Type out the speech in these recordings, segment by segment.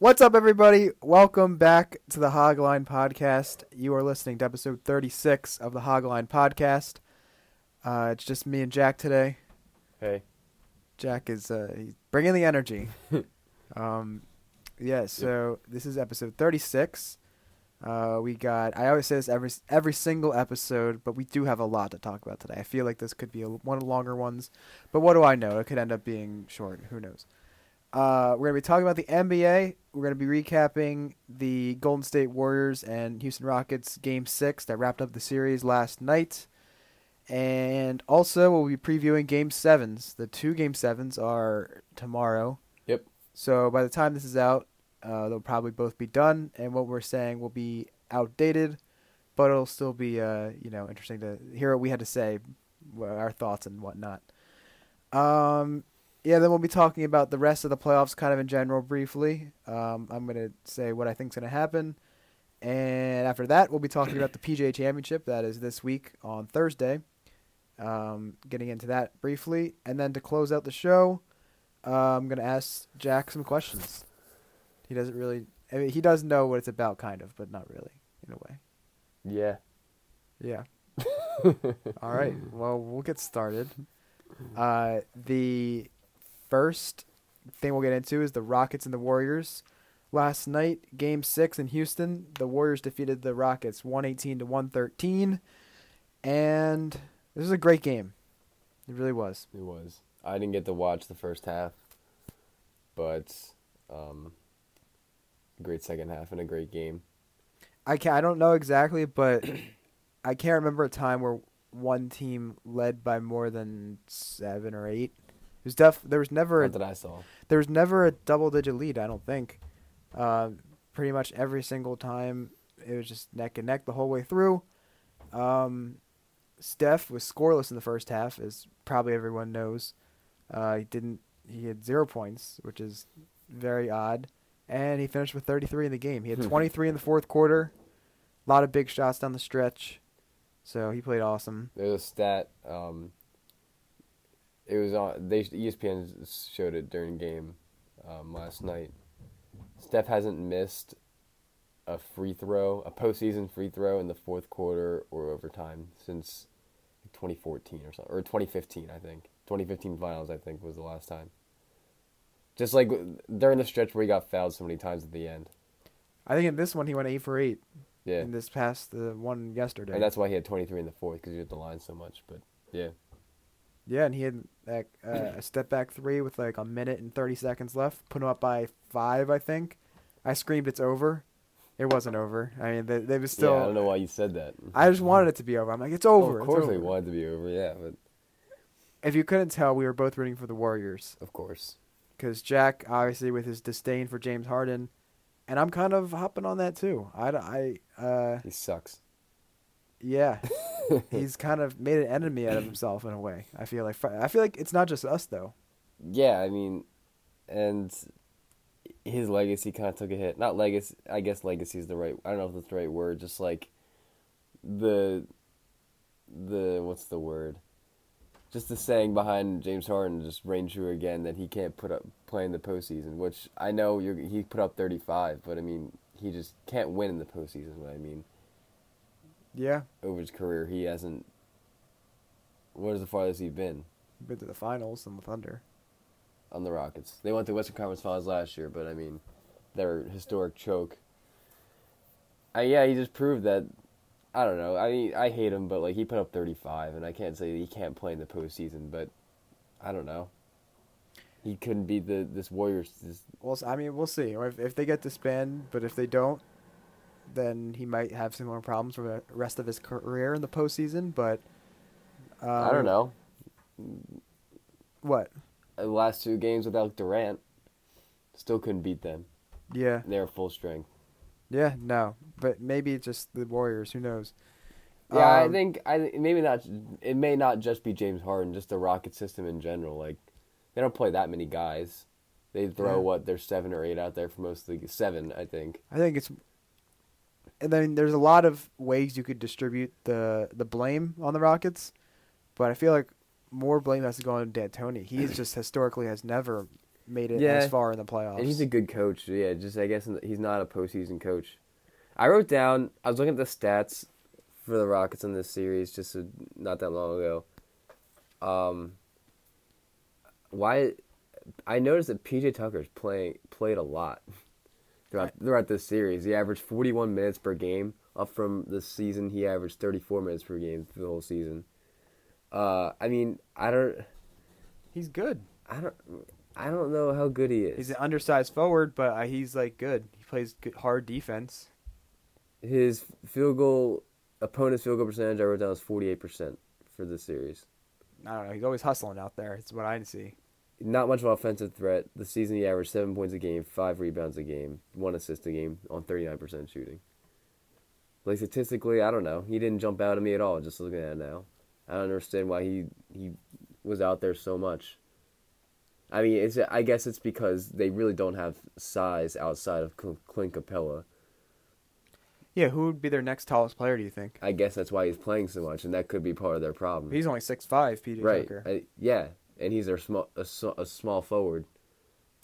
What's up, everybody? Welcome back to the Hogline Podcast. You are listening to episode 36 of the Hogline Podcast. Uh, it's just me and Jack today. Hey. Jack is uh, he's bringing the energy. um, yeah. So this is episode 36. Uh, we got. I always say this every every single episode, but we do have a lot to talk about today. I feel like this could be a, one of the longer ones, but what do I know? It could end up being short. Who knows? Uh, we're gonna be talking about the NBA. We're gonna be recapping the Golden State Warriors and Houston Rockets Game Six that wrapped up the series last night, and also we'll be previewing Game Sevens. The two Game Sevens are tomorrow. Yep. So by the time this is out, uh, they'll probably both be done, and what we're saying will be outdated, but it'll still be uh, you know interesting to hear what we had to say, our thoughts and whatnot. Um, yeah, then we'll be talking about the rest of the playoffs, kind of in general, briefly. Um, I'm gonna say what I think's gonna happen, and after that, we'll be talking about the PGA Championship that is this week on Thursday. Um, getting into that briefly, and then to close out the show, uh, I'm gonna ask Jack some questions. He doesn't really. I mean, he does know what it's about, kind of, but not really, in a way. Yeah. Yeah. All right. Well, we'll get started. Uh, the first thing we'll get into is the Rockets and the Warriors. Last night, Game Six in Houston, the Warriors defeated the Rockets one eighteen to one thirteen, and this was a great game. It really was. It was. I didn't get to watch the first half, but um, great second half and a great game. I can't. I don't know exactly, but I can't remember a time where one team led by more than seven or eight. It was def. There was never a Not that I saw. there was never a double digit lead. I don't think. Uh, pretty much every single time it was just neck and neck the whole way through. Um, Steph was scoreless in the first half, as probably everyone knows. Uh, he didn't. He had zero points, which is very odd, and he finished with 33 in the game. He had 23 in the fourth quarter. A lot of big shots down the stretch, so he played awesome. There's a stat. Um, it was on. They ESPN showed it during game um, last night. Steph hasn't missed a free throw, a postseason free throw in the fourth quarter or overtime since 2014 or something, or 2015, I think. 2015 finals, I think, was the last time. Just like during the stretch where he got fouled so many times at the end. I think in this one he went eight for eight. Yeah, In this past the one yesterday. and that's why he had 23 in the fourth because he hit the line so much. But yeah, Yeah, and he had like uh, a step back three with like a minute and thirty seconds left. Put him up by five, I think. I screamed, "It's over!" It wasn't over. I mean, they, they was still. yeah, I don't know why you said that. I just wanted it to be over. I'm like, "It's Well, over!" of course, over." wanted to be over. Yeah, but If you couldn't tell, we were both rooting for the Warriors of course. because Jack, obviously, with his disdain for James Harden, and I'm kind of hopping on that too. I, I uh, He sucks. yeah, he's kind of made an enemy out of himself in a way. I feel like I feel like it's not just us though. Yeah, I mean, and his legacy kind of took a hit. Not legacy. I guess legacy is the right. I don't know if that's the right word. Just like the the what's the word? Just the saying behind James Harden just reigned true again that he can't put up play in the postseason. Which I know he put up thirty five, but I mean he just can't win in the postseason. What I mean Yeah, over his career, he hasn't. What is the farthest he's been? been to the finals and the Thunder. on the Rockets. They went to Western Conference Finals last year, but I mean, their historic choke. I, yeah, he just proved that. I don't know. I mean, I hate him, but like he put up 35, and I can't say he can't play in the postseason. But I don't know. He couldn't beat the this Warriors. This, Well, I mean, we'll see. If, if they get disbanded, but if they don't, then he might have similar problems for the rest of his career in the postseason. But um, I don't know. what. The last two games without Durant, still couldn't beat them. Yeah, They're full strength. yeah, no, but maybe it's just the Warriors. Who knows? Yeah, I Um, think I maybe not. It may not just be James Harden, just the Rocket system in general. Like they don't play that many guys. They throw Yeah. what there's seven or eight out there for most of the seven, I think. I think it's. And then there's a lot of ways you could distribute the the blame on the Rockets, but I feel like more blame has to go on D'Antoni. He just historically has never made it Yeah. as far in the playoffs. And he's a good coach. Yeah, just I guess he's not a postseason coach. I wrote down. I was looking at the stats for the Rockets in this series just a, not that long ago. Um, why? I noticed that PJ Tucker's playing played a lot throughout throughout this series. He averaged forty one minutes per game, up from the season he averaged thirty four minutes per game for the whole season. Uh, I mean, I don't, he's good. I don't, I don't know how good he is. He's an undersized forward, but uh, he's like good. He plays good, hard defense. his field goal opponent's field goal percentage I wrote down eight percent for this series. I don't know. He's always hustling out there. It's what I see. Not much of an offensive threat. The season he averaged seven points a game, five rebounds a game, one assist a game on thirty nine percent shooting. Like statistically, I don't know. He didn't jump out at me at all. Just looking at it now, I don't understand why he he was out there so much. I mean, it's I guess it's because they really don't have size outside of Clint Capela. Yeah, who would be their next tallest player? Do you think? I guess that's why he's playing so much, and that could be part of their problem. He's only six five. PJ right. Tucker. I, yeah, and he's their small a, a small forward.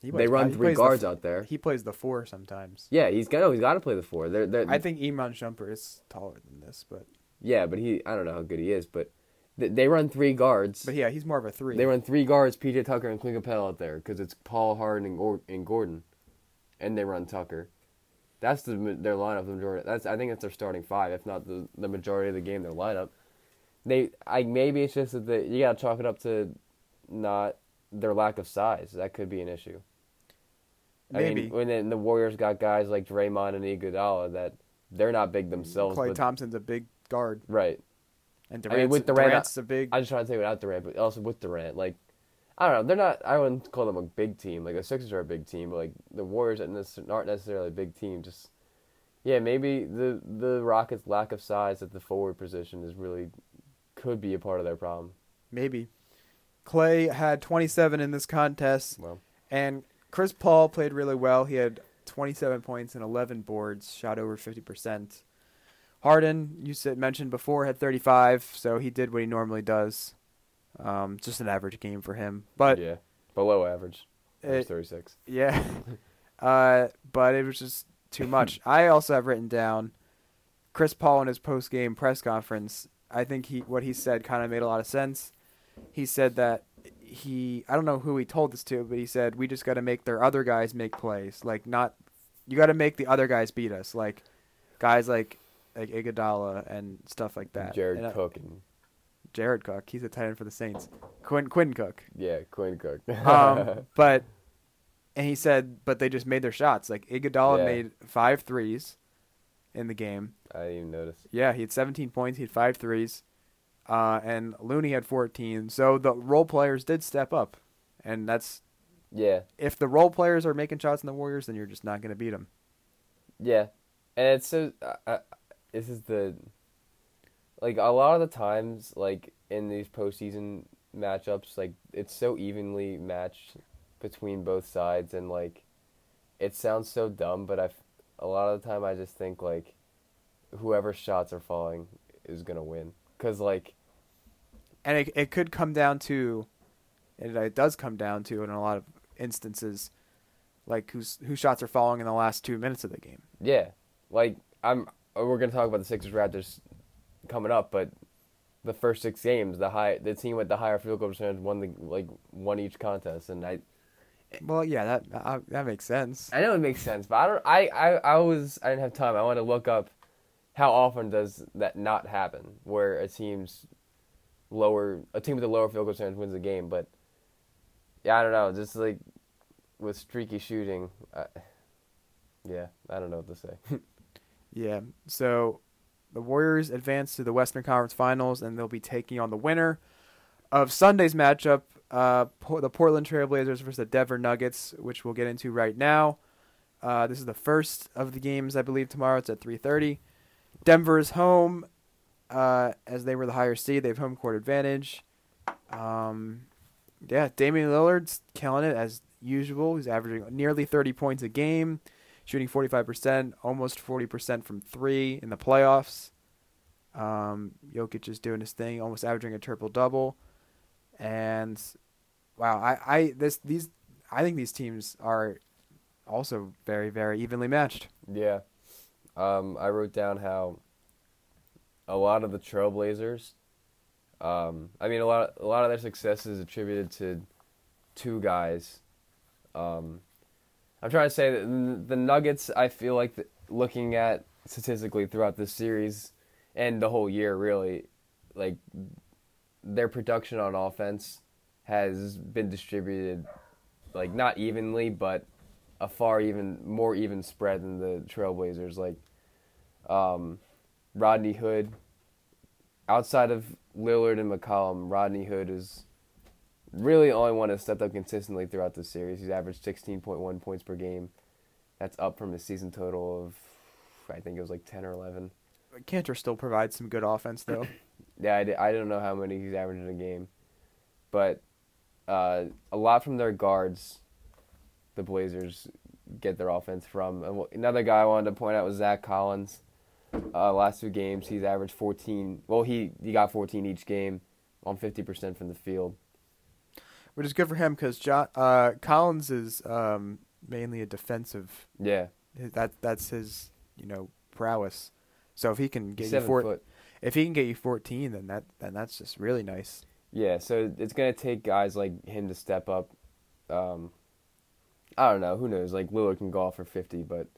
He they run three plays the guards out there. He plays the four sometimes. Yeah, he's got no, he's got to play the four. They're, they're, I think Iman Shumpert is taller than this, but yeah, but he I don't know how good he is, but th- they run three guards. but yeah, he's more of a three. They run three guards, PJ Tucker and Clint Capela out there because it's Paul Harden and, Gor- and Gordon, and they run Tucker. That's the their lineup. The majority. That's I think it's their starting five, if not the the majority of the game. Their lineup. They I maybe it's just that they, you got to chalk it up to not their lack of size. That could be an issue. I Maybe. mean, when then the Warriors got guys like Draymond and Iguodala that they're not big themselves, Klay but Thompson's a big guard, right. and I Durant's, mean, with Durant, Durant's a big. I just trying to say without Durant, but also with Durant, like I don't know, they're not. I wouldn't call them a big team. Like the Sixers are a big team, but like the Warriors aren't aren't necessarily a big team. Just yeah, maybe the the Rockets' lack of size at the forward position is really could be a part of their problem. maybe. Klay had 27 in this contest, Well, and Chris Paul played really well. He had 27 points and 11 boards, shot over 50%. Harden, you said mentioned before, had 35, so he did what he normally does. Um, just an average game for him, but yeah, below average. it, Thirty six. Yeah. uh, but it was just too much. I also have written down Chris Paul in his post game press conference. I think he what he said kind of made a lot of sense. He said that he I don't know who he told this to, but he said we just got to make their other guys make plays. Like not you got to make the other guys beat us. Like guys like like Iguodala and stuff like that. Jared And, uh, Cook and Jared Cook. He's a tight end for the Saints. Quinn Quinn Cook. yeah, Quinn Cook. Um, but and he said, but they just made their shots. Like Iguodala Yeah. made five threes in the game. I didn't even notice. Yeah, he had 17 points. He had five threes, uh, and Looney had 14. So the role players did step up, and that's Yeah, if the role players are making shots in the Warriors, then you're just not going to beat them. Yeah, and it's so. Uh, uh, this is the. Like a lot of the times, like in these postseason matchups, like it's so evenly matched between both sides, and like, it sounds so dumb, but I, a lot of the time I just think like, whoever shots are falling is gonna win, cause like And it it could come down to, and it does come down to in a lot of instances, like who's whose shots are falling in the last two minutes of the game. Yeah, like I'm. We're gonna talk about the Sixers Raptors coming up, but the first six games, the high, the team with the higher field goal percentage won the like won each contest, and I. Well, yeah, that uh, that makes sense. I know it makes sense, but I don't. I I I was I didn't have time. I want to look up how often does that not happen, where a team's lower a team with a lower field goal percentage wins the game, but yeah, I don't know. Just like with streaky shooting, I, yeah, I don't know what to say. Yeah. So the Warriors advance to the Western Conference Finals, and they'll be taking on the winner of Sunday's matchup, uh, the Portland Trailblazers versus the Denver Nuggets, which we'll get into right now. Uh, this is the first of the games, I believe. Tomorrow it's at 3:30. Denver is home, uh, as they were the higher seed. They have home court advantage. Um, yeah, Damian Lillard's killing it as usual. He's averaging nearly 30 points a game shooting 45%, almost 40% from three in the playoffs. Um, Jokic is doing his thing, almost averaging a triple double. And wow, I, I this these I think these teams are also very very evenly matched. Yeah. Um, I wrote down how a lot of the Trailblazers, um, I mean, a lot, a lot of their success is attributed to two guys. Um, I'm trying to say that the- the Nuggets, I feel like the, looking at statistically throughout this series and the whole year, really, like their production on offense has been distributed, like not evenly, but a far even more even spread than the Trailblazers. Like um, Rodney Hood, outside of Lillard and McCollum, Rodney Hood is really the only one that stepped up consistently throughout the series. He's averaged 16.1 points per game. That's up from his season total of, I think it was like 10 or 11. Kanter still provides some good offense though. Yeah, I, I don't know how many he's averaged in a game, but uh, a lot from their guards. The Blazers get their offense from. Another guy I wanted to point out was Zach Collins. Uh, last two games, he's averaged 14. Well, he he got 14 each game, on 50% from the field. which is good for him because jo- uh, Collins is um, mainly a defensive. Yeah, That that's his you know prowess. So if he can get you seven four, foot. if he can get you fourteen, then that then that's just really nice. Yeah, so it's gonna take guys like him to step up. Um, I don't know. Who knows? Like Lillard can go for fifty, but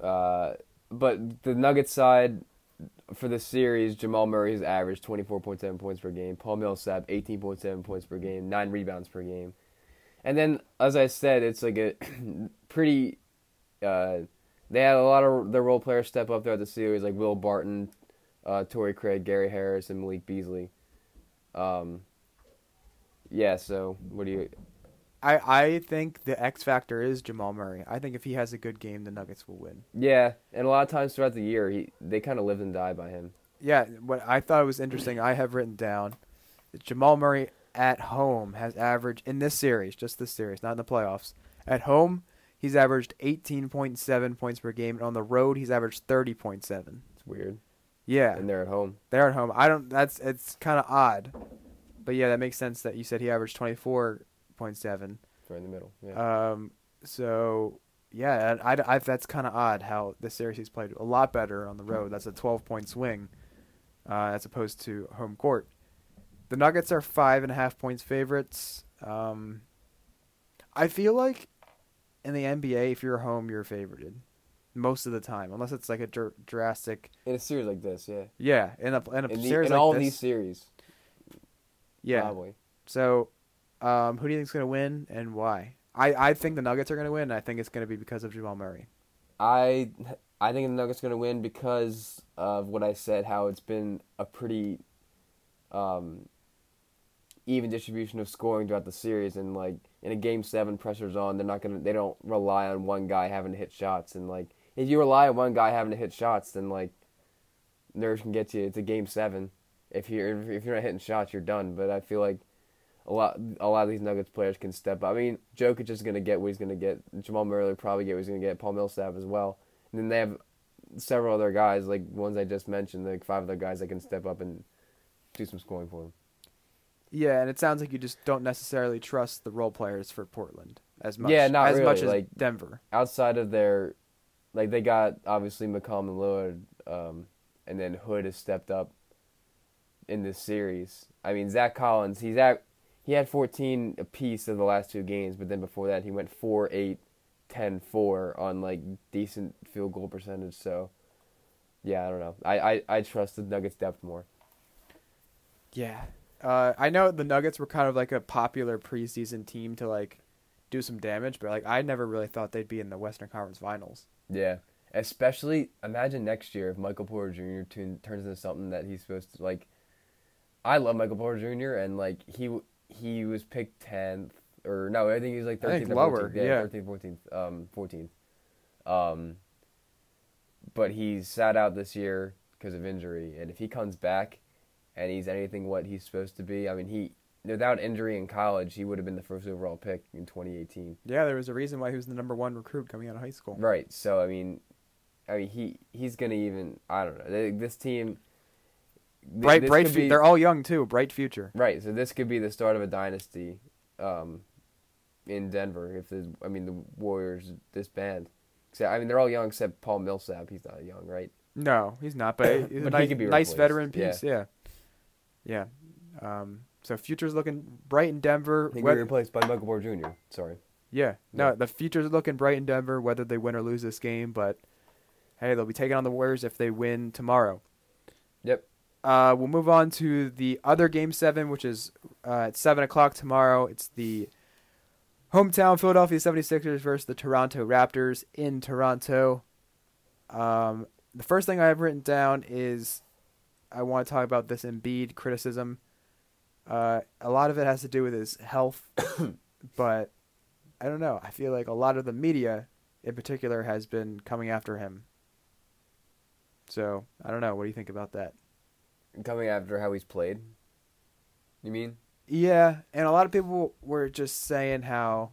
uh, but the Nuggets side for the series, Jamal Murray has averaged twenty four point seven points per game. Paul Millsap eighteen point seven points per game, nine rebounds per game, and then as I said, it's like a pretty. Uh, they had a lot of their role players step up throughout the series, like Will Barton, uh, Torrey Craig, Gary Harris, and Malik Beasley. Um, yeah, so what do you? I I think the X factor is Jamal Murray. I think if he has a good game, the Nuggets will win. Yeah, and a lot of times throughout the year, he they kind of live and die by him. Yeah, what I thought was interesting, I have written down that Jamal Murray at home has averaged in this series, just this series, not in the playoffs. At home, he's averaged 18.7 points per game, and on the road, he's averaged 30.7. It's weird, Yeah, and they're at home. they're at home. I don't. That's it's kind of odd, but yeah, that makes sense that you said he averaged 24.7. It's right in the middle. Yeah, Um, so yeah, and I, I, that's kind of odd how the series he's played a lot better on the road. That's a 12 point swing, uh, as opposed to home court. The Nuggets are five and a half points favorites. Um, I feel like in the NBA, if you're home, you're favorited most of the time, unless it's like a dr- drastic. in a series like this, yeah, Yeah, in a in a in, the, series in like all this, these series, yeah. probably. So, um, who do you think is gonna win and why? I, I think the Nuggets are gonna win. And I think it's gonna be because of Jamal Murray. I I think the Nuggets are going to win because of what I said. How it's been a pretty um, even distribution of scoring throughout the series, and like in a game seven, pressure's on. They're not gonna. They don't rely on one guy having to hit shots, and like if you rely on one guy having to hit shots, then like nerves can get you. It's a game seven. If you're if you're not hitting shots, you're done. But I feel like a lot a lot of these Nuggets players can step up. I mean, Jokic is gonna get what he's gonna get. Jamal Murray will probably get what he's gonna get. Paul Millsap as well. And then they have several other guys, like ones I just mentioned, like five other guys that can step up and do some scoring for them. Yeah, and it sounds like you just don't necessarily trust the role players for Portland as much. Yeah, not as really, much as like- Denver. Outside of their, like they got obviously McCollum and Lillard, um, and then Hood has stepped up in this series. I mean, Zach Collins, he's at he had 14 apiece of the last two games, but then before that he went 4 8 10 4 on like decent field goal percentage. So, yeah, I don't know. I, I, I trust the Nuggets depth more. Yeah. Uh, I know the Nuggets were kind of like a popular preseason team to like do some damage, but like I never really thought they'd be in the Western Conference Finals. Yeah, especially imagine next year if Michael Porter Jr. Tun- turns into something that he's supposed to like. I love Michael Porter Jr. and like he he was picked tenth or no, I think he was like thirteenth or lower, 14th. yeah. thirteenth, fourteenth, um, fourteenth. Um, but he's sat out this year because of injury, and if he comes back, and he's anything what he's supposed to be, I mean he without injury in college, he would have been the first overall pick in 2018. Yeah, there was a reason why he was the number one recruit coming out of high school. Right. So I mean, I mean he he's gonna even I don't know this team. Bright, bright. Be, they're all young too. Bright future. right. So this could be the start of a dynasty. Um, in Denver if the I mean the Warriors disband. Except, I mean they're all young except Paul Millsap. He's not young, right? No, he's not. But But a he nice, could be nice replaced, veteran piece. Yeah, yeah. Um, so future's looking bright in Denver. Whether- we replaced by Michael Porter Jr. Sorry. yeah, no, Yeah. the future's looking bright in Denver, whether they win or lose this game. But hey, they'll be taking on the Warriors if they win tomorrow. Uh, we'll move on to the other game seven, which is uh, at seven o'clock tomorrow. It's the hometown Philadelphia 76ers versus the Toronto Raptors in Toronto. Um, the first thing I have written down is I want to talk about this Embiid criticism. Uh, a lot of it has to do with his health, but I don't know. I feel like a lot of the media, in particular, has been coming after him. So I don't know. What do you think about that? Coming after how he's played. You mean? Yeah, and a lot of people were just saying how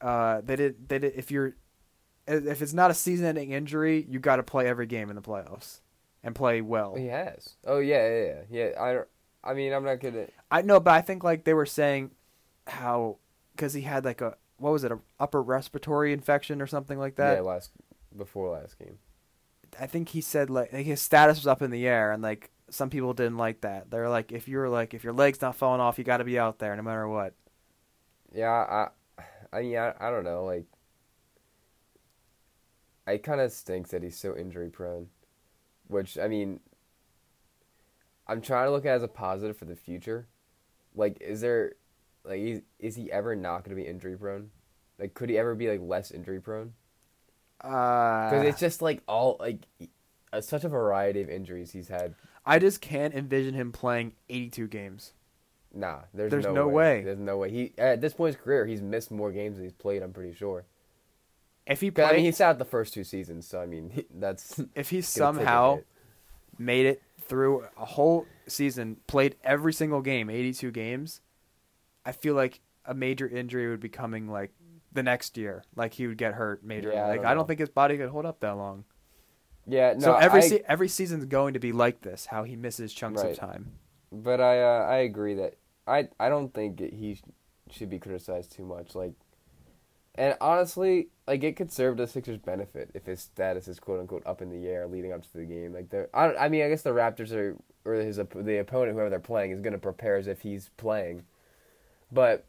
uh, they did they did if you're if it's not a season-ending injury, you got to play every game in the playoffs and play well. He has. Oh yeah, yeah, yeah. yeah I. I mean, I'm not gonna. I know, but I think like they were saying how because he had like a what was it a upper respiratory infection or something like that. yeah, last before last game. I think he said like, his status was up in the air, and like some people didn't like that. They're like, if you're like if your leg's not falling off, you got to be out there no matter what. Yeah, I, I mean, I, I don't know. Like, it kind of stinks that he's so injury prone. Which I mean, I'm trying to look at as a positive for the future. Like, is there, like, is, is he ever not going to be injury prone? Like, could he ever be like less injury prone? Uh, Because it's just like all like uh, such a variety of injuries he's had. I just can't envision him playing 82 games. Nah, there's, There's no, no way. way. There's no way. He at this point in his career, he's missed more games than he's played. I'm pretty sure. If he played, I mean, he sat out the first two seasons, so I mean, he, that's if he gonna take a somehow made it through a whole season, played every single game, 82 games, I feel like a major injury would be coming like the next year. Like he would get hurt majorly. Yeah, I like don't I don't think his body could hold up that long. Yeah, no, so every I, se- every season's going to be like this, how he misses chunks Right. of time. but I uh, I agree that I I don't think it, he should be criticized too much. Like, and honestly, like it could serve the Sixers' benefit if his status is quote unquote up in the air leading up to the game. Like the I don't, I mean I guess the Raptors are or his the opponent whoever they're playing is gonna prepare as if he's playing, but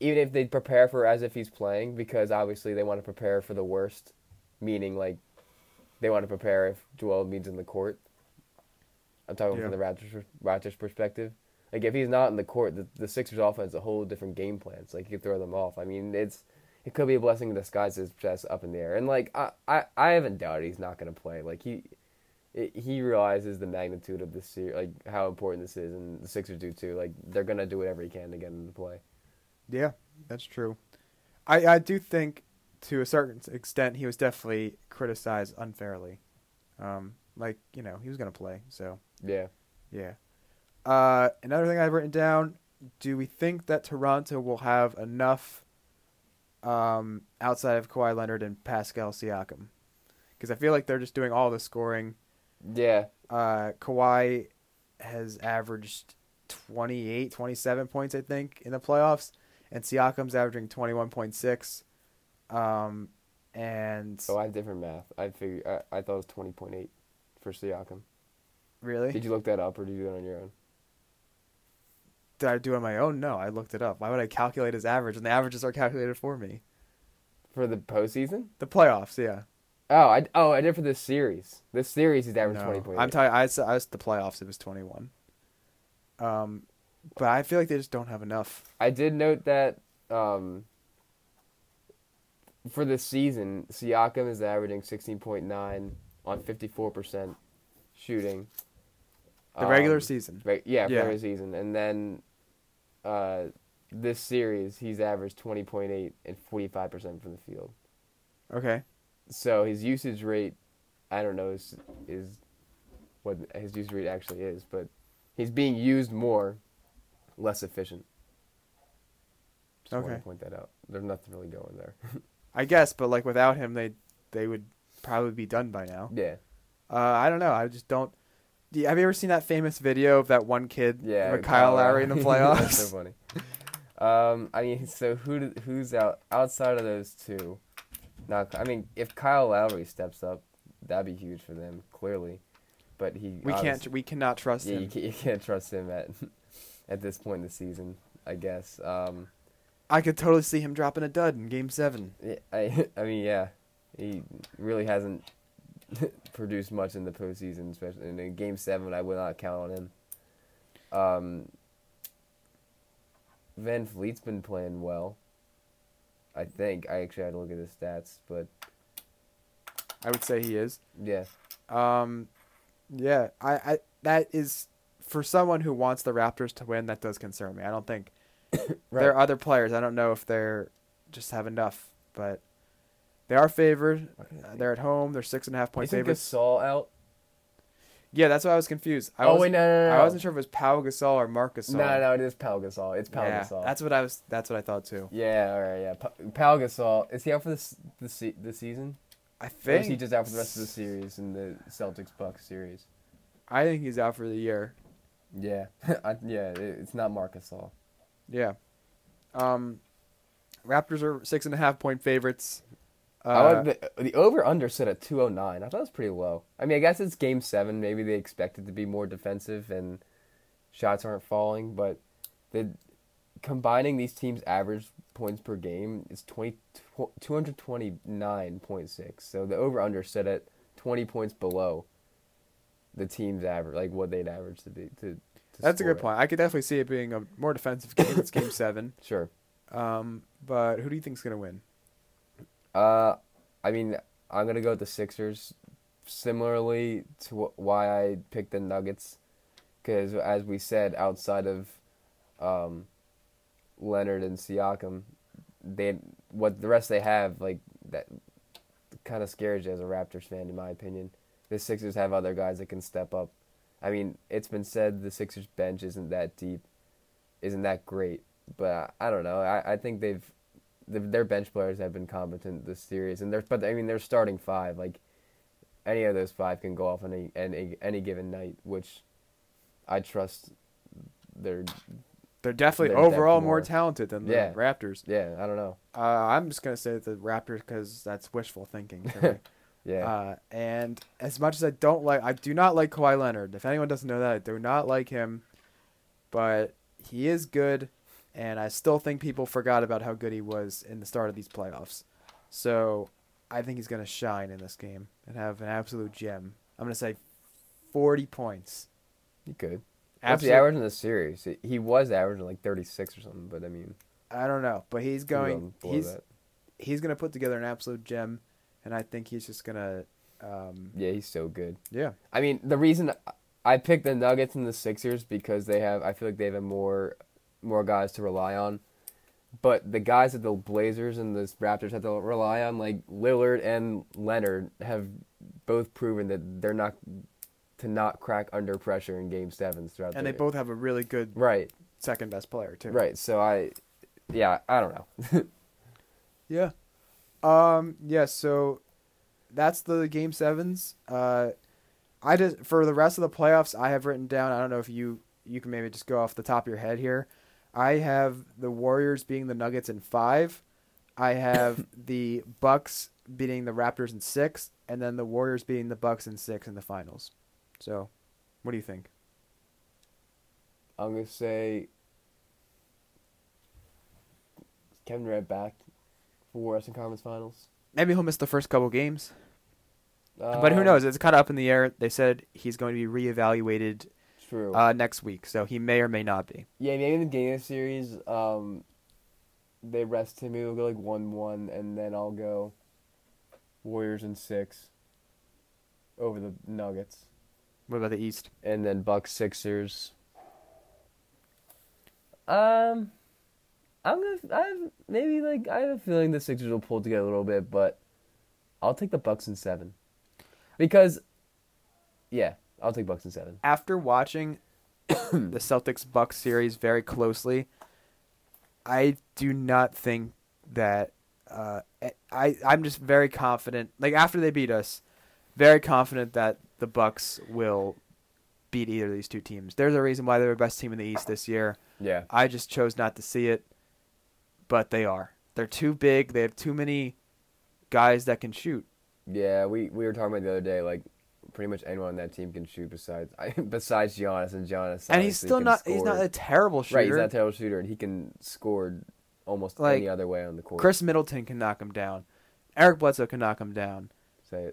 even if they prepare for as if he's playing because obviously they want to prepare for the worst, meaning like they want to prepare if Joel Embiid's in the court. I'm talking Yeah. from the Raptors Raptors perspective. Like if he's not in the court, the, the Sixers offense is a whole different game plan. So like you could throw them off. I mean, it's it could be a blessing in disguise. It's just up in the air. And like I I, I haven't doubted he's not going to play. Like he it, he realizes the magnitude of this series, like how important this is, and the Sixers do too. Like they're gonna do whatever he can to get him to play. Yeah, that's true. I I do think to a certain extent he was definitely criticized unfairly. Um, like you know he was gonna play, so Yeah. yeah. Uh, another thing I've written down: Do we think that Toronto will have enough um, outside of Kawhi Leonard and Pascal Siakam? Because I feel like they're just doing all the scoring. Yeah. Uh, Kawhi has averaged 28, 27 points, I think, in the playoffs, and Siakam's averaging 21.6. Um, and So I have different math. I figure I, I thought it was twenty point eight for Siakam. really, Did you look that up or did you do it on your own? did I do it on my own? No, I looked it up. Why would I calculate his average? And the averages are calculated for me. For the postseason? The playoffs, yeah. Oh, I oh I did for this series. This series he's averaged No, twenty point. I'm telling. I said I was the playoffs. It was 21. Um, but I feel like they just don't have enough. I did note that um, for the season, Siakam is averaging 16.9 on 54% shooting. The regular Um, season. Right, yeah, Yeah. regular season. And then uh, this series, he's averaged 20.8 and 45% from the field. Okay. So his usage rate, I don't know, is, is what his usage rate actually is, but he's being used more, less efficient. Just want Okay. to point that out. There's nothing really going there. I guess, but like without him, they they would probably be done by now. yeah. Uh, I don't know. I just don't. Do you- have you ever seen that famous video of that one kid Yeah. with Kyle Lowry in the That's playoffs? so funny. Um, I mean, so who do- who's out outside of those two? Now, I mean, if Kyle Lowry steps up, that'd be huge for them, clearly. But he We can't. We cannot trust Yeah, him. you can't, you can't trust him at at this point in the season, I guess. Um, I could totally see him dropping a dud in Game Seven. I I mean, yeah, he really hasn't produced much in the postseason, especially in, in Game Seven. I would not count on him. Um, VanVleet's been playing well. I think I actually had to look at his stats, but I would say he is. yeah, Um, yeah, I, I that is for someone who wants the Raptors to win. That does concern me. I don't think there are other players. I don't know if they're just have enough, but they are favored. Uh, they're at home. They're six and a half point Isn't favorites. Gasol out? Yeah, that's why I was confused. I oh was, wait, no, no, no. I wasn't sure if it was Pau Gasol or Marc Gasol. No, no, it is Pau Gasol. It's Pau yeah, Gasol. that's what I was. That's what I thought too. Yeah, all right, yeah. Pa- Pau Gasol is he out for this the se- the season? I Or think is he just out for the rest of the series in the Celtics Bucks series? I think he's out for the year. Yeah, I, yeah. It's not Marc All. Yeah. Um, Raptors are six and a half point favorites. Uh, I the, the over under set at two oh nine. I thought it was pretty low. I mean, I guess it's Game Seven. Maybe they expected to be more defensive and shots aren't falling. But the combining these teams' average points per game is 20, 229.6. So the over under set at twenty points below the team's average, like what they'd average to be. To, to that's a good it. point. I could definitely see it being a more defensive game. It's game seven. Sure. Um, but who do you think's gonna win? Uh, I mean, I'm gonna go with the Sixers. Similarly to wh- why I picked the Nuggets, because as we said, outside of um, Leonard and Siakam, they what the rest they have like that kind of scares you as a Raptors fan, in my opinion. The Sixers have other guys that can step up. I mean, it's been said the Sixers bench isn't that deep, isn't that great, but I, I don't know. I, I think they've the, their bench players have been competent this series, and they're but I mean they're starting five. Like any of those five can go off any any, any given night, which I trust. Their They're definitely They're definitely overall more more. talented than the Yeah. Raptors. yeah, I don't know. Uh, I'm just gonna say the Raptors because that's wishful thinking. Yeah, Uh, and as much as I don't like, I do not like Kawhi Leonard. If anyone doesn't know that, I do not like him. But he is good, and I still think people forgot about how good he was in the start of these playoffs. So I think he's gonna shine in this game and have an absolute gem. I'm gonna say 40 points. he could. What's the average in the series? He- was averaging like thirty six or something, but I mean, I don't know, but he's going. He's that. he's gonna put together an absolute gem, and I think he's just gonna. Um, yeah, he's so good. yeah, I mean, the reason I picked the Nuggets and the Sixers because they have, I feel like they have more, more guys to rely on. But the guys that the Blazers and the Raptors have to rely on, like Lillard and Leonard, have both proven that they're not to not crack under pressure in Game Sevens throughout. The game. And they the, both have a really good right, second best player too. right. So I, yeah, I don't know. Yeah. Um. Yeah. So that's the game sevens. Uh, I just for the rest of the playoffs, I have written down. I don't know if you you can maybe just go off the top of your head here. I have the Warriors beating the Nuggets in five. I have the Bucks beating the Raptors in six, and then the Warriors beating the Bucks in six in the finals. So, what do you think? I'm gonna say Kevin Durant back for Western Conference Finals. Maybe he'll miss the first couple games, but who Um, knows? It's kind of up in the air. They said he's going to be reevaluated True. uh, next week, so he may or may not be. Yeah, maybe in the beginning of the series, um, they rest him. Maybe we'll go like one one, and then I'll go Warriors in six over the Nuggets, What about the East? and then Bucks Sixers. Um, I'm gonna. I have maybe like I have a feeling the Sixers will pull together a little bit, but I'll take the Bucks in seven because, yeah, I'll take Bucks in seven. After watching the Celtics Bucks series very closely, I do not think that uh, I I'm just very confident. Like after they beat us, very confident that the Bucks will beat either of these two teams. There's a reason why they're the best team in the East this year. Yeah, I just chose not to see it. But they are. They're too big. They have too many guys that can shoot. Yeah, we, we were talking about the other day, like pretty much anyone on that team can shoot besides besides Giannis and Giannis. and he's still not. He's not a terrible shooter. right. He's not a terrible shooter, and he can score almost Like, any other way on the court. Khris Middleton can knock him down. Eric Bledsoe can knock him down.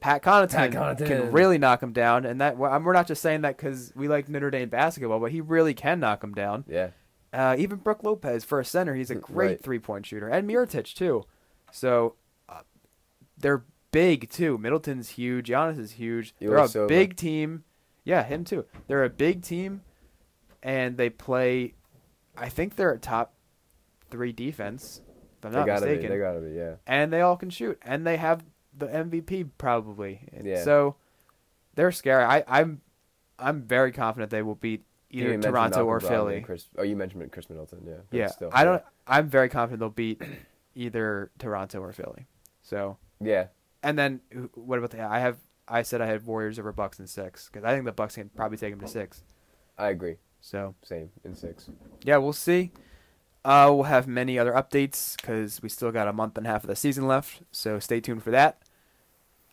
Pat Connaughton, Pat Connaughton. can really knock him down, and that we're not just saying that because we like Notre Dame basketball, but he really can knock him down. Yeah, Uh, even Brook Lopez for a center, he's a Mm, great right. three point shooter, and Mirotic too. So uh, they're big too. Middleton's huge. Giannis is huge. They're a big team. Yeah, him too. They're a big team, and they play. I think they're a top three defense. If I'm they not gotta mistaken be. They gotta be. Yeah. and they all can shoot, and they have the MVP probably. Yeah. So they're scary. I, I'm I'm very confident they will beat either mentioned Toronto or Malcolm Brogdon and Philly. Chris, oh, you mentioned Khris Middleton. Yeah. Yeah, Still, I don't. I'm very confident they'll beat either Toronto or Philly. So Yeah. and then what about the? I have I said I had Warriors over Bucks in six because I think the Bucks can probably take them to six. I agree. So Same in six. yeah, we'll see. Uh, we'll have many other updates because we still got a month and a half of the season left. So stay tuned for that.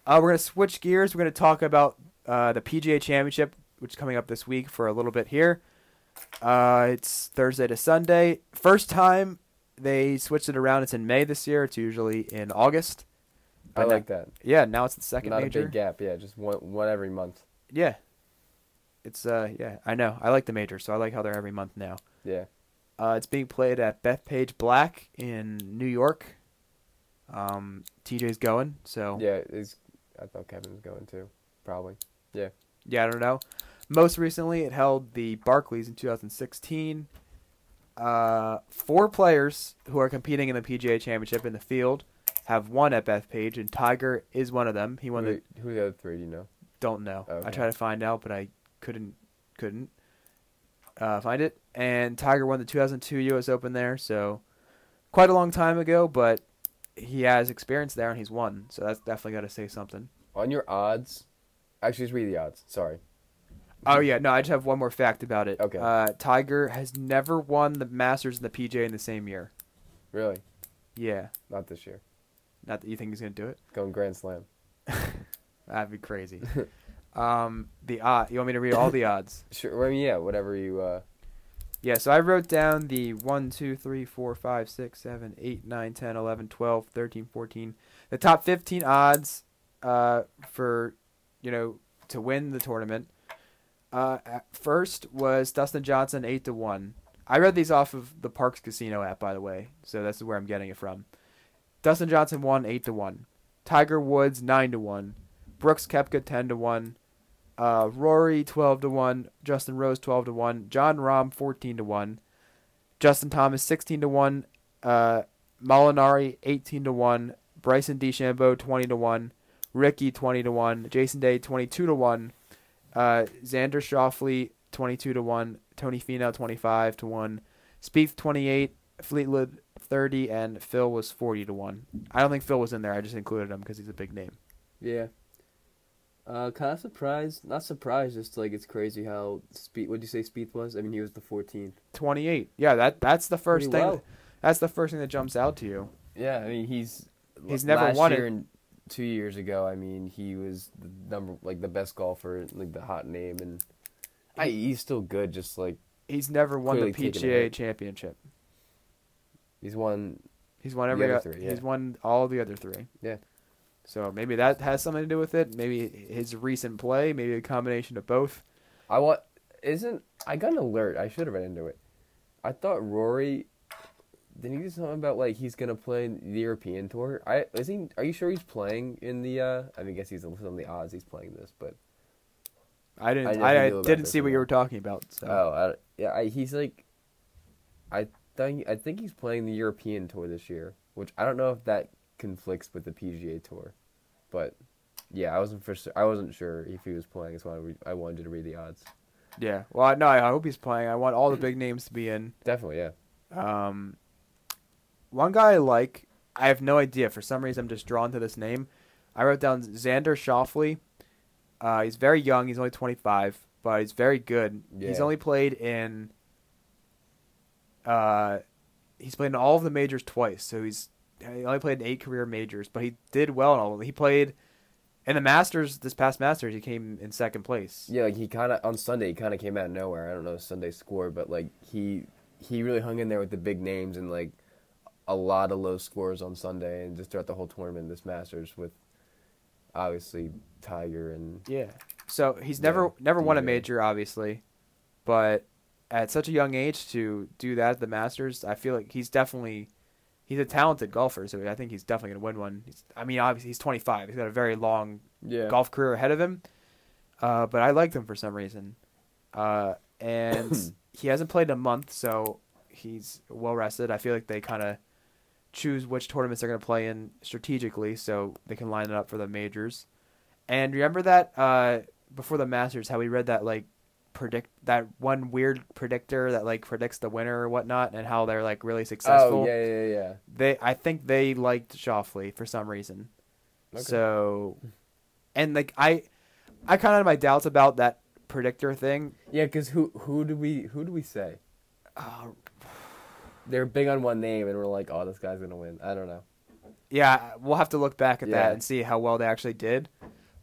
Uh, we're gonna switch gears. We're gonna talk about uh, the PGA Championship, which is coming up this week for a little bit here. Uh, it's Thursday to Sunday. First time they switched it around. It's in May this year. It's usually in August. I like now- that. Yeah, now it's the second Not major. a big gap. Yeah, just one one every month. Yeah, it's uh yeah I know I like the major, so I like how they're every month now. Yeah. Uh, it's being played at Bethpage Black in New York. Um, TJ's going, so Yeah. It's, I thought Kevin was going too. Probably. Yeah. Yeah, I don't know. Most recently, it held the Barclays in 2016. Uh, four players who are competing in the PGA Championship in the field have won at Bethpage, and Tiger is one of them. He won the Who, are the other three? Do you know? don't know. I Okay. tried to find out, but I couldn't couldn't uh, find it. And Tiger won the 2002 U.S. Open there, so quite a long time ago. But he has experience there, and he's won, so that's definitely got to say something. On your odds, actually, just read the odds. Sorry. Oh yeah, no, I just have one more fact about it. Okay. Uh, Tiger has never won the Masters and the PJ in the same year. Really? Yeah, Not this year. not that you think he's gonna do it. Going Grand Slam. That'd be crazy. um, the odd. You want me to read all the odds? Sure. I mean, yeah. Whatever you. uh Yeah, so I wrote down the 1, 2, 3, 4, 5, 6, 7, 8, 9, 10, 11, 12, 13, 14. The top 15 odds uh, for, you know, to win the tournament. Uh, first was Dustin Johnson, 8 to 1. I read these off of the Parx Casino app, by the way, so that's where I'm getting it from. Dustin Johnson won 8 to 1. Tiger Woods, 9 to 1. Brooks Koepka, 10 to 1. Uh, Rory twelve to one, Justin Rose twelve to one, Jon Rahm fourteen to one, Justin Thomas sixteen to one, uh, Molinari eighteen to one, Bryson DeChambeau twenty to one, Rickie twenty to one, Jason Day twenty two to one, uh, Xander twenty two to one, Tony Finau twenty five to one, Spieth twenty eight, Fleetwood thirty, and Phil was forty to one. I don't think Phil was in there. I just included him because he's a big name. Yeah. Uh, kind of surprised. Not surprised. Just like it's crazy how Spieth. What would you say Spieth was? I mean, he was the 14th. 28. Yeah, that that's the first Pretty thing. well. That's the first thing that jumps out to you. Yeah, I mean he's He's never won it. and two years ago. I mean he was the number like the best golfer, like the hot name, and I, he's still good. Just like He's never won the Clearly taken a PGA championship. he's won. He's won every. three, yeah. He's won all the other three. Yeah. So maybe that has something to do with it. Maybe his recent play. Maybe a combination of both. I want. Isn't I got an alert? I should have read into it. I thought Rory. Didn't he do something about like he's gonna play in the European tour? I is he? Are you sure he's playing in the? uh I mean, I guess he's listed on the odds. He's playing this, but I didn't. I, I didn't see what you were talking about. So. Oh, I, yeah, I, he's like, I think I think he's playing the European tour this year, which I don't know if that conflicts with the PGA tour, but yeah, I wasn't for I wasn't sure if he was playing. That's why I, wanted to read the odds. Yeah. Well, I- no. I hope he's playing. I want all the big names to be in. Definitely, yeah. Um, one guy I like. I have no idea. For some reason, I'm just drawn to this name. I wrote down Xander Schauffele. Uh, he's very young. He's only 25, but he's very good. Yeah. He's only played in uh, he's played in all of the majors twice. So he's he only played in eight career majors, but he did well in all of them. He played in the Masters this past Masters. He came in second place. Yeah, like he kind of on Sunday he kind of came out of nowhere. I don't know Sunday score, but like he he really hung in there with the big names and like a lot of low scores on Sunday and just throughout the whole tournament this Masters with obviously Tiger and Yeah. So he's never Yeah, never won a major, obviously, but at such a young age to do that at the Masters, I feel like he's definitely he's a talented golfer. So I think he's definitely gonna win one. He's, I mean, obviously he's 25. He's got a very long yeah golf career ahead of him. Uh, but I liked him for some reason. Uh, and he hasn't played in a month, so he's well rested. I feel like they kind of choose which tournaments they're going to play in strategically so they can line it up for the majors. And remember that uh, before the Masters, how we read that like predict that one weird predictor that like predicts the winner or whatnot, and how they're like really successful. Oh yeah yeah yeah. They, I think they liked Schauffele for some reason. Okay. So, and like I, I kind of had my doubts about that predictor thing. Yeah, because who who do we who do we say? Uh, They're big on one name and we're like, oh, this guy's gonna win. I don't know. yeah, we'll have to look back at Yeah. that and see how well they actually did.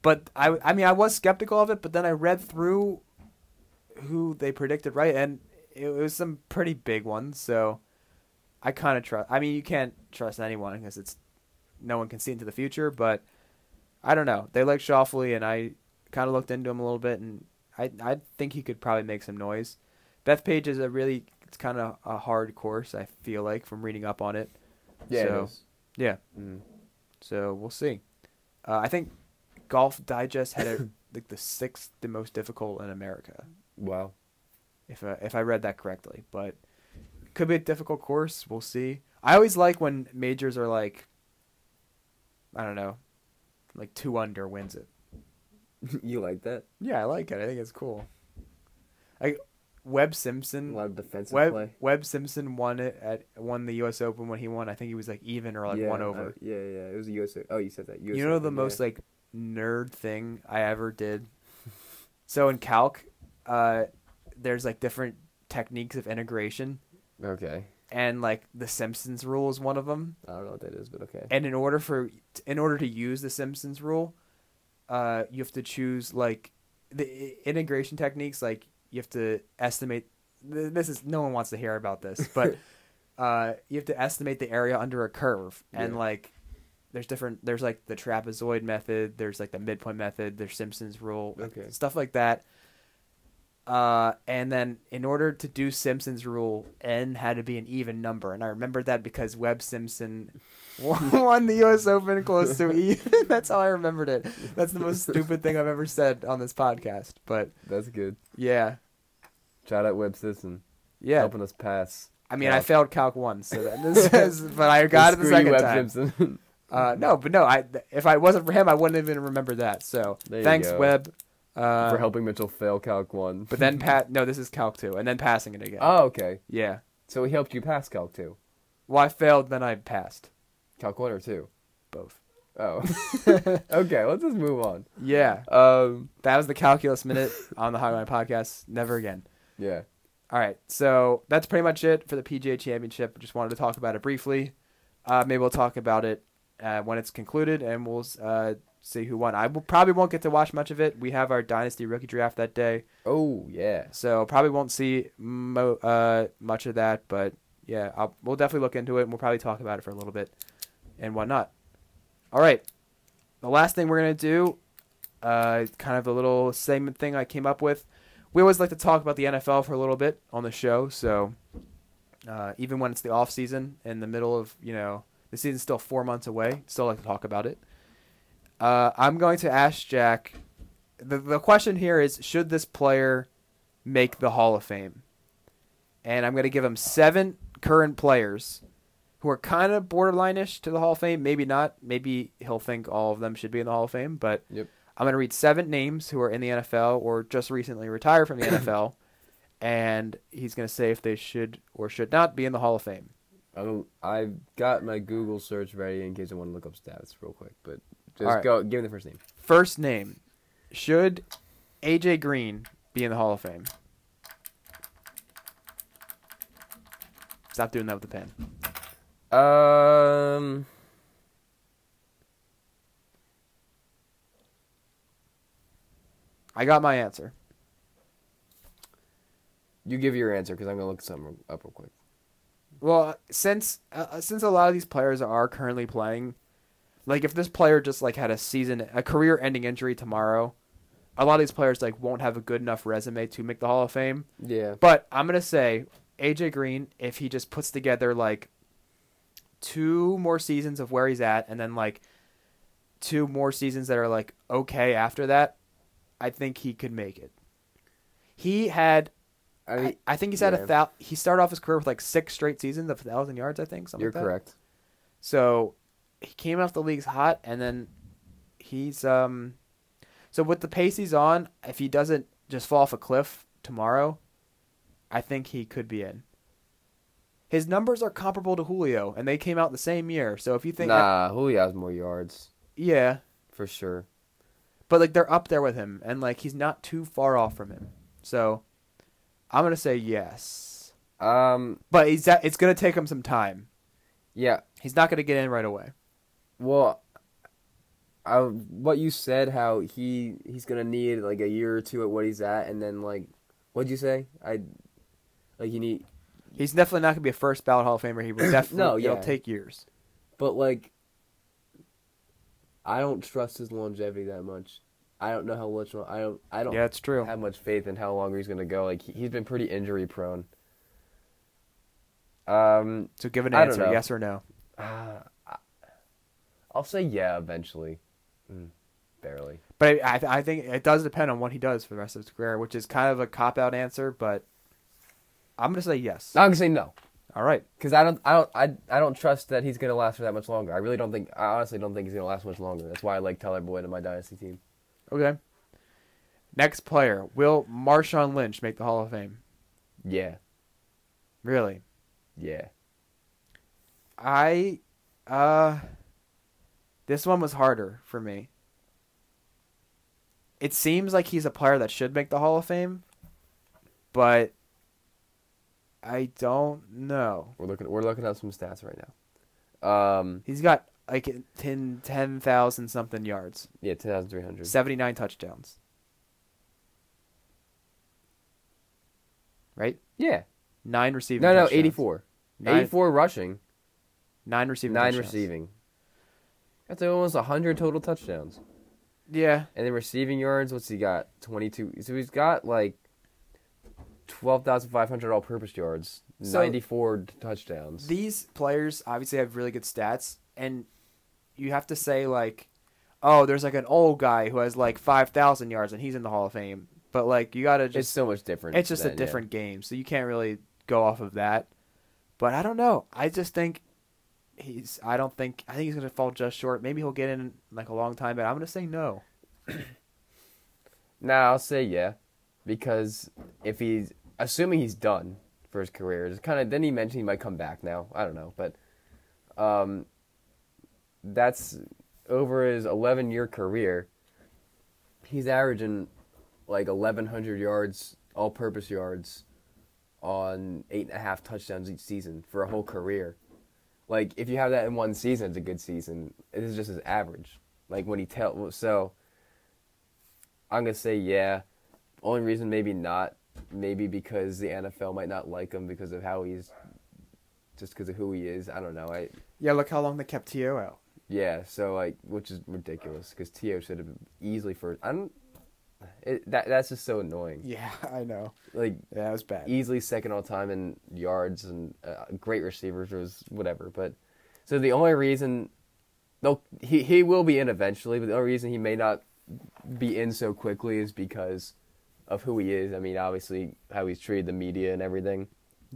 But I, I mean, I was skeptical of it, but then I read through who they predicted right, and it was some pretty big ones. So I kind of trust. I mean, you can't trust anyone because it's no one can see into the future. But I don't know. They like Schauffele, and I kind of looked into him a little bit, and I I think he could probably make some noise. Bethpage is a really it's kind of a hard course. I feel like from reading up on it. Yeah. So- it. Yeah. Mhm. So we'll see. Uh, I think Golf Digest had it like the sixth the most difficult in America, Wow. if I, if I read that correctly. But could be a difficult course. We'll see. I always like when majors are like, I don't know, like two under wins it. you like that? Yeah, I like it. I think it's cool. Like Webb Simpson. A lot of defensive Webb play. Webb Simpson won it at won the U.S. Open when he won. I think he was like even or like yeah, one uh, over. yeah, yeah. It was a US. Oh, you said that. US you know the most yeah. like nerd thing I ever did. So in calc, uh, there's like different techniques of integration, Okay. and like the Simpsons rule is one of them. I don't know what that is, but okay. And in order for in order to use the Simpsons rule, uh, you have to choose like the integration techniques. Like you have to estimate. This is no one wants to hear about this, but uh, you have to estimate the area under a curve, and Yeah. like there's different. There's like the trapezoid method. There's like the midpoint method. There's Simpsons rule. Okay. stuff like that. Uh, and then in order to do Simpsons rule, n had to be an even number, and I remembered that because Webb Simpson won the U.S. Open close to even. That's how I remembered it. That's the most stupid thing I've ever said on this podcast. But That's good. yeah, Shout out Webb Simpson. yeah. Helping us pass. I mean, I failed Calc once, so that this is, but I got it the second Webb time. Simpson. Uh, no, but no, I if I wasn't for him, I wouldn't even remember that. So thanks, go. Webb. Uh, for helping Mitchell fail Calc 1. But then pat. No, this is Calc two, and then passing it again. Oh, okay. yeah. So he helped you pass Calc 2. Well, I failed, then I passed Calc 1 or 2? both. Oh. okay, let's just move on. Yeah, Um, that was the calculus minute on the Hogline Podcast. Never again. yeah. All right, so that's pretty much it for the PGA Championship. Just wanted to talk about it briefly. Uh, maybe we'll talk about it uh, when it's concluded, and we'll uh, see who won. I will, probably won't get to watch much of it. We have our Dynasty rookie draft that day, Oh, yeah. so probably won't see mo- uh, much of that. But yeah, I'll, we'll definitely look into it, and we'll probably talk about it for a little bit and whatnot. All right, the last thing we're gonna do, uh, kind of a little segment thing I came up with. We always like to talk about the NFL for a little bit on the show, so uh, even when it's the off season, in the middle of you know the season's still four months away, still like to talk about it. Uh, I'm going to ask Jack. The the question here is: Should this player make the Hall of Fame? And I'm going to give him seven current players who are kind of borderline-ish to the Hall of Fame. Maybe not. Maybe he'll think all of them should be in the Hall of Fame. But Yep. I'm going to read seven names who are in the NFL or just recently retired from the NFL, and he's going to say if they should or should not be in the Hall of Fame. I don't, I've got my Google search ready in case I want to look up stats real quick, but just right. go. Give me the first name. First name: Should AJ Green be in the Hall of Fame? Stop doing that with the pen. Um, I got my answer. you give your answer because I'm gonna look something up real quick. Well, since uh, since a lot of these players are currently playing, like if this player just like had a season, a career-ending injury tomorrow, a lot of these players like won't have a good enough resume to make the Hall of Fame. Yeah. But I'm gonna say AJ Green, if he just puts together like two more seasons of where he's at, and then like two more seasons that are like okay after that, I think he could make it. He had, I I, mean, I think he's had a yeah. He started off his career with like six straight seasons of thousand yards. I think something you're like that. correct. So he came off the league's hot, and then he's um. So with the pace he's on, if he doesn't just fall off a cliff tomorrow, I think he could be in. His numbers are comparable to Julio, and they came out the same year. So if you think, nah, Julio has more yards yeah, for sure. but like they're up there with him, and like he's not too far off from him. So I'm gonna say yes, Um, but he's that it's gonna take him some time. yeah. He's not gonna get in right away. Well, I, what you said, how he he's gonna need like a year or two at what he's at, and then like, what'd you say? I like you need, He's definitely not gonna be a first ballot Hall of Famer. He will definitely. No, yeah. it'll take years. but like, I don't trust his longevity that much. I don't know how much. I don't. I don't Yeah, it's true. have much faith in how long he's gonna go. Like he, he's been pretty injury prone. Um, So give an answer, yes or no. uh, I'll say yeah eventually. Mm, barely. But I, I think it does depend on what he does for the rest of his career, which is kind of a cop out answer. But I'm gonna say yes. I'm gonna say no. All right. Because I don't, I don't, I, I don't trust that he's gonna last for that much longer. I really don't think. I honestly don't think he's gonna last much longer. That's why I like Tyler Boyd in my dynasty team. Okay. Next player will Marshawn Lynch make the Hall of Fame? Yeah, Really? yeah. I, uh, this one was harder for me. It seems like he's a player that should make the Hall of Fame, but I don't know. We're looking, we're looking at some stats right now. Um, He's got like 10 10,000 something yards, yeah, ten thousand three hundred. 79 touchdowns. Right? Yeah. Nine receiving. No, no, touchdowns. eighty-four. Nine, Eighty-four rushing, nine receiving. nine touchdowns. receiving. That's almost hundred total touchdowns. Yeah. And then receiving yards, what's he got? Twenty-two. So he's got like twelve thousand five hundred all-purpose yards, So- ninety-four touchdowns. These players obviously have really good stats, and you have to say like, oh, there's like an old guy who has like five thousand yards and he's in the Hall of Fame. But like, you gotta it's so much different. it's just a than- yeah. different game, so you can't really go off of that. But I don't know. I just think he's. I don't think. I think he's gonna fall just short. Maybe he'll get in like a long time, but I'm gonna say no. Nah, I'll say yeah, because if he's assuming he's done for his career, it's kind of then he mentioned he might come back now. I don't know, but um, that's over his 11 year career. He's averaging like 1,100 yards, all purpose yards, on eight and a half touchdowns each season for a whole career. Like if you have that in one season, it's a good season. It is just his average. Like when he tell so. I'm gonna say yeah. Only reason maybe not, maybe because the NFL might not like him because of how he's, just because of who he is. I don't know. I Yeah, look how long they kept T.O. out. yeah. So like, which is ridiculous because T.O. should have easily first. I don't. It, that that's just so annoying. Yeah, I know. Like Yeah, that was bad. easily second all time in yards and uh, great receivers was whatever. But so the only reason, no, he he will be in eventually. But the only reason he may not be in so quickly is because of who he is. I mean, obviously how he's treated the media and everything.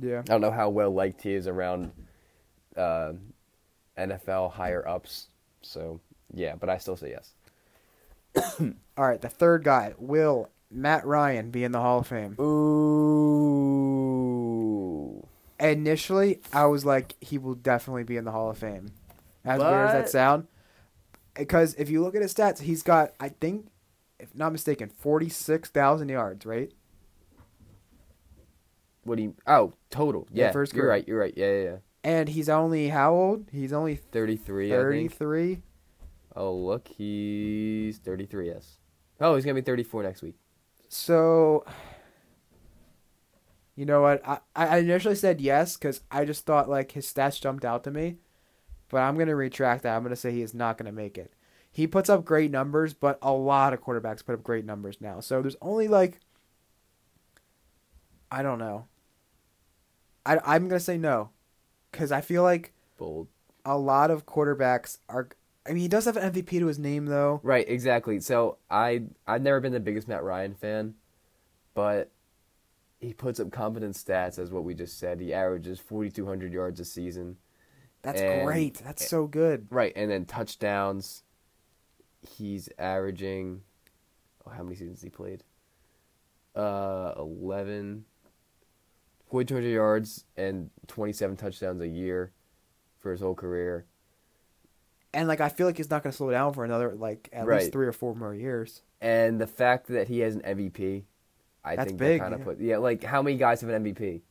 Yeah. I don't know how well liked he is around uh, NFL higher ups. So yeah, but I still say yes. All right, the third guy will Matt Ryan be in the Hall of Fame. Ooh. Initially, I was like, he will definitely be in the Hall of Fame. As weird as that sound, because if you look at his stats, he's got, I think, if not mistaken, forty-six thousand yards. Right? What do you? Oh, total. Yeah, Yeah, for his you're right. You're right. Yeah, yeah, yeah. And he's only how old? He's only Thirty-three. I think. 33. Oh, look, he's thirty-three. Yes. Oh, he's gonna be thirty-four next week. So, you know what? I, I initially said yes because I just thought like his stats jumped out to me. But I'm going to retract that. I'm going to say he is not going to make it. He puts up great numbers, but a lot of quarterbacks put up great numbers now. So there's only like, I don't know. I, I'm going to say no because I feel like Bold. a lot of quarterbacks are. I mean, he does have an MVP to his name though. Right. Exactly. So I I've never been the biggest Matt Ryan fan, but he puts up competent stats as what we just said. He averages forty-two hundred yards a season. That's And- great. That's so good. Right, and then touchdowns. He's averaging. Oh, how many seasons he played? Uh, 11. 4,200 yards and 27 touchdowns a year for his whole career. And like I feel like he's not going to slow down for another like at Right. least three or four more years. And the fact that he has an MVP, I That's think big, kind of yeah. put yeah. Like how many guys have an MVP?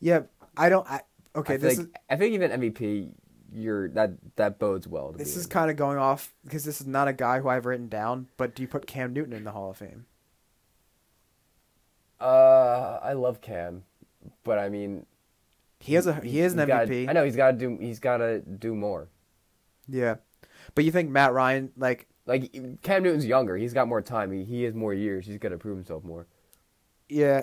Yeah, I don't. I okay. I This like is I think even MVP, you're that that bodes well. To this is in. kind of going off because this is not a guy who I've written down. But do you put Cam Newton in the Hall of Fame? Uh, I love Cam, but I mean, He has a he is an he's gotta- MVP. I know he's got to do. He's got to do more. Yeah, but you think Matt Ryan like Like Cam Newton's younger. He's got more time. He, he has more years. He's got to prove himself more. yeah.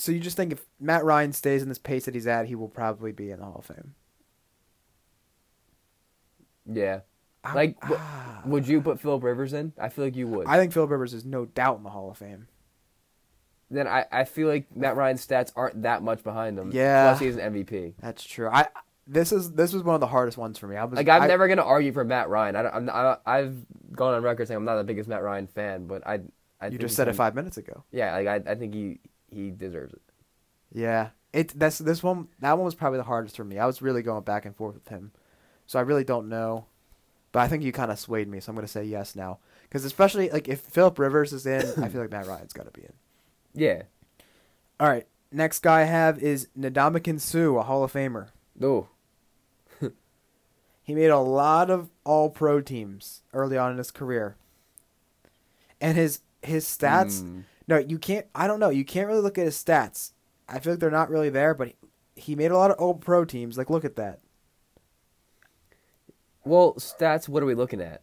So you just think if Matt Ryan stays in this pace that he's at, he will probably be in the Hall of Fame. Yeah. I- Like, w- ah. Would you put Philip Rivers in? I feel like you would. I think Philip Rivers is no doubt in the Hall of Fame. then I, I feel like Matt Ryan's stats aren't that much behind him. Yeah. Plus he's an MVP. That's true. I this is this was one of the hardest ones for me. I was Like I'm I- never gonna argue for Matt Ryan. I I'm, I, I've gone on record saying I'm not the biggest Matt Ryan fan, but I. I You just said it five minutes ago. Yeah, like I, I think he he deserves it. Yeah, it that's this one. That one was probably the hardest for me. I was really going back and forth with him, so I really don't know. But I think you kind of swayed me, so I'm gonna say yes now. Because especially like if Philip Rivers is in, I feel like Matt Ryan's got to be in. Yeah. All right, next guy I have is Ndamukong Suh, a Hall of Famer. Oh. He made a lot of All Pro teams early on in his career, and his his stats. Mm. No, you can't. I don't know. You can't really look at his stats. I feel like they're not really there, but he, he made a lot of All Pro teams. Like, look at that. Well, stats. What are we looking at?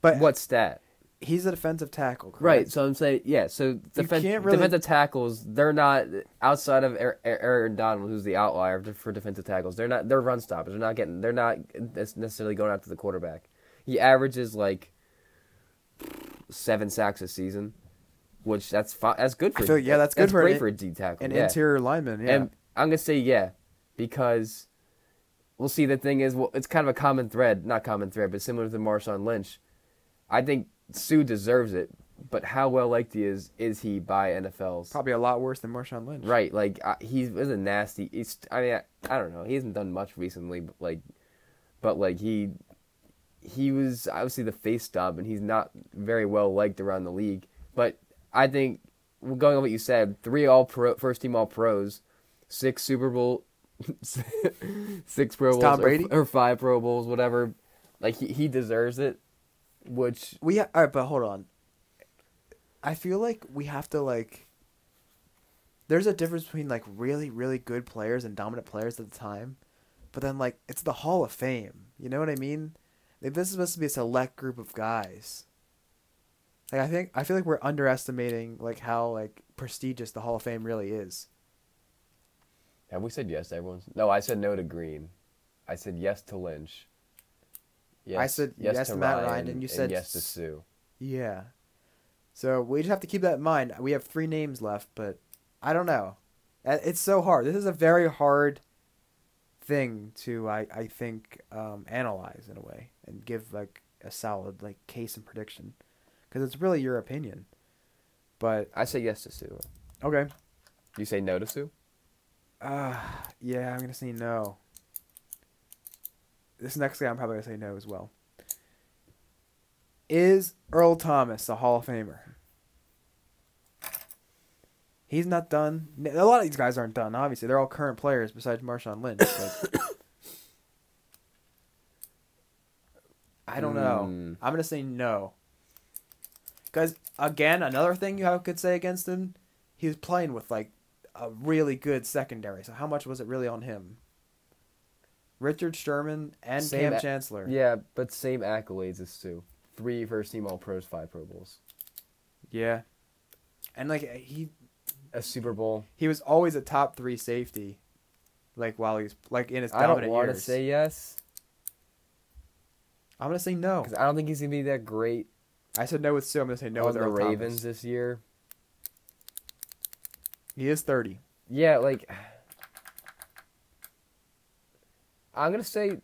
But What stat? He's a defensive tackle, correct? Right. So I'm saying, yeah. So defen- really- defensive tackles, they're not outside of Aaron Donald, who's the outlier for defensive tackles. They're not. They're run stoppers. They're not getting. They're not necessarily going after the quarterback. He averages like seven sacks a season, which that's fi- that's good for. Feel- yeah, that's good for great an- for a D tackle. An yeah. interior lineman. Yeah. And I'm gonna say yeah, because we'll see. The thing is, well, it's kind of a common thread, not common thread, but similar to Marshawn Lynch. I think Suh deserves it, but how well liked he is is he by NFL's? Probably a lot worse than Marshawn Lynch. Right, like uh, he was a nasty. He's, I mean, I, I don't know. He hasn't done much recently, but like, but like he, he was obviously the face stub, and he's not very well liked around the league. But I think, going on what you said, three all pro, first team all pros, six Super Bowl, six Pro Bowls, or- or, five Pro Bowls, whatever. Like he he deserves it, which We ha- all right, but hold on. I feel like we have to like. There's a difference between like really really good players and dominant players at the time, but then like it's the Hall of Fame. You know what I mean? Like this is supposed to be a select group of guys. Like I think I feel like we're underestimating like how like prestigious the Hall of Fame really is. have we said yes to everyone's? No, I said no to Green. I said yes to Lynch. Yes, said yes to Matt Ryan, and you said yes to Suh. Yeah. So we just have to keep that in mind. We have three names left, but I don't know. It's so hard. This is a very hard thing to I I think um, analyze in a way and give like a solid like case and prediction because it's really your opinion. But I say yes to Suh. okay. You say no to Suh? Uh yeah, I'm gonna say no. This next guy I'm probably gonna say no as well. Is Earl Thomas a Hall of Famer? He's not done. A lot of these guys aren't done. Obviously, they're all current players besides Marshawn Lynch. I don't know. Hmm. I'm gonna say no. Because again, another thing you have, could say against him, he was playing with like a really good secondary. So how much was it really on him? Richard Sherman and Same Kam a- Chancellor. Yeah, but same accolades as Suh. Three first team All Pros, five Pro Bowls, Yeah. And like uh, he a Super Bowl. he was always a top three safety. Like while he's like in his dominant I don't want to say yes I'm gonna say no. because I don't think he's gonna be that great I said no with Suh. I'm gonna say no with the Earl Ravens Thomas. this year. He is thirty. Yeah, like I'm gonna say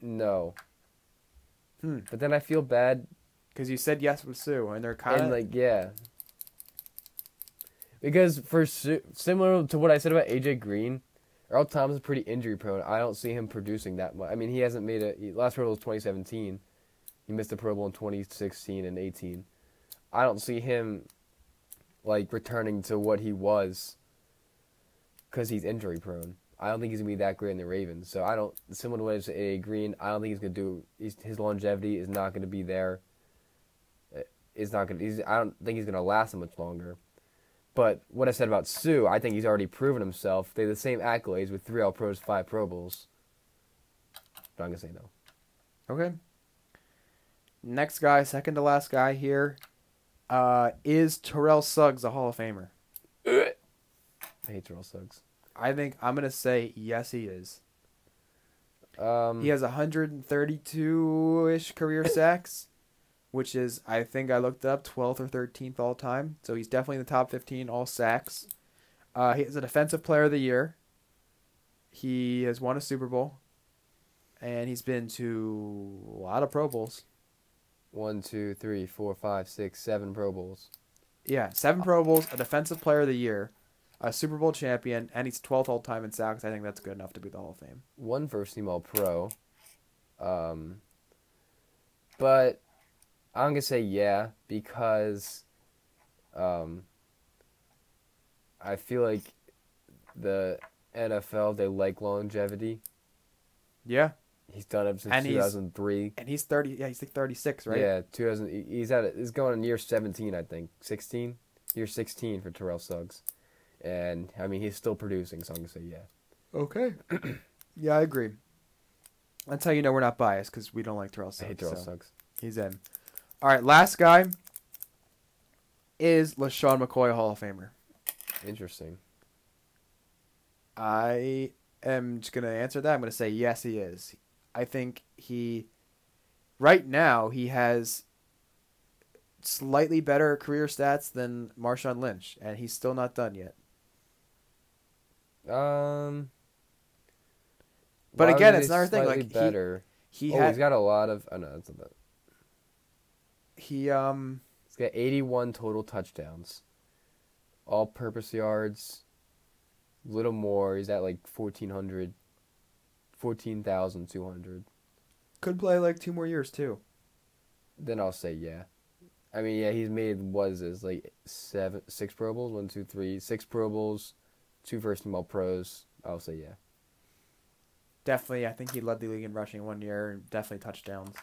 no, Hmm. but then I feel bad Because you said yes with Suh, and they're kind of like yeah, because for Su- similar to what I said about AJ Green, Earl Thomas is pretty injury prone. I don't see him producing that much. I mean, he hasn't made a he, last Pro Bowl was 2017. He missed a Pro Bowl in 2016 and 18. I don't see him like returning to what he was because he's injury prone. I don't think he's gonna be that great in the Ravens. So I don't similar to what I Green. I don't think he's gonna do. He's, his longevity is not gonna be there. Is not gonna. He's, I don't think he's gonna last much longer. But what I said about Suh, I think he's already proven himself. They have the same accolades with three All Pros, five Pro Bowls. But I'm gonna say no. Okay. Next guy, second to last guy here, uh, is Terrell Suggs a Hall of Famer? I hate Terrell Suggs. I think I'm gonna say yes, he is. Um, He has 132 ish career sacks, which is I think I looked up 12th or 13th all time. So he's definitely in the top 15 all sacks. Uh, he is a defensive player of the year. He has won a Super Bowl, and he's been to a lot of Pro Bowls. one, two, three, four, five, six, seven Pro Bowls. Yeah, seven Pro Bowls, a Defensive Player of the Year, a Super Bowl champion, and he's 12th all time in sacks. I think that's good enough to be the Hall of Fame. One first team All Pro. Um, but I'm gonna say yeah because um, I feel like the NFL they like longevity. Yeah, He's done it since And he's- 2003. and he's 30. Yeah, he's like 36, right? Yeah, 2000. He's at it. He's going on year 17, I think. 16, year 16 for Terrell Suggs, and I mean he's still producing. So I'm gonna say yeah. Okay. yeah, I agree. That's how you know we're not biased because we don't like Terrell Suggs. I hate Terrell so Suggs. He's in. All right, last guy is LeSean McCoy, Hall of Famer. Interesting. I am just going to answer that. I'm going to say yes, he is. I think he, right now, he has slightly better career stats than Marshawn Lynch, and he's still not done yet. Um. But again, it's another thing, like, he- better. He oh, had he's got a lot of. Oh no, that's not that. he um He's got 81 total touchdowns, all-purpose yards, little more. He's at like 1400, 14,200. could play like two more years too. Then I'll say yeah. I mean, yeah, he's made what is this like seven, six Pro Bowls, one, two, three, six Pro Bowls, two first team All Pros. I'll say yeah. Definitely, I think he led the league in rushing one year and definitely touchdowns.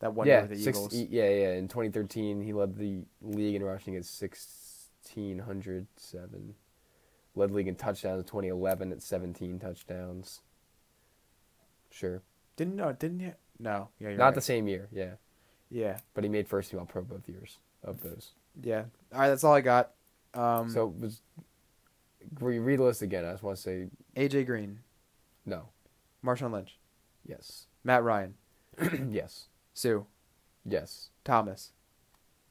That one yeah, year with the six, Eagles. yeah, yeah. In 2013, he led the league in rushing at 1607. Led the league in touchdowns in 2011 at 17 touchdowns. Sure, Didn't no, didn't you? No, yeah, you're not right. the same year, yeah, Yeah, but he made first team All Pro both years of those. yeah. All right, that's all I got. Um, so it was re- read the list again. I just want to say AJ Green, no, Marshawn Lynch, yes, Matt Ryan, yes, Suh, yes, Thomas,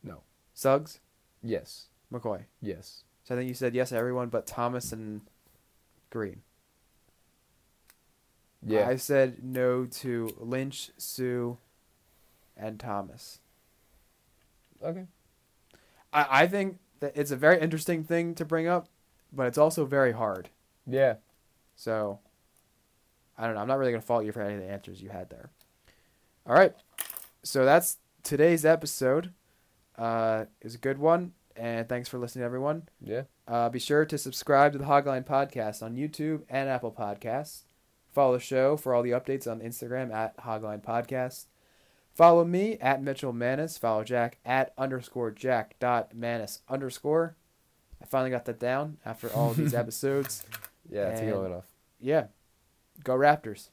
no, Suggs, yes, McCoy. yes. So I think you said yes to everyone but Thomas and Green. Yeah, I said no to Lynch, Suh, and Thomas. okay. I, I think that it's a very interesting thing to bring up, but it's also very hard. Yeah, So, I don't know. I'm not really going to fault you for any of the answers you had there. All right. So that's today's episode. Uh, it was a good one. And thanks for listening, everyone. Yeah. Uh, be sure to subscribe to the Hogline Podcast on YouTube and Apple Podcasts. Follow the show for all the updates on Instagram at Hogline Podcast. Follow me at Mitchell Mannas. Follow Jack at underscore Jack dot Mannas underscore. I finally got that down after all these episodes. Yeah, And- going off. Yeah. Go Raptors.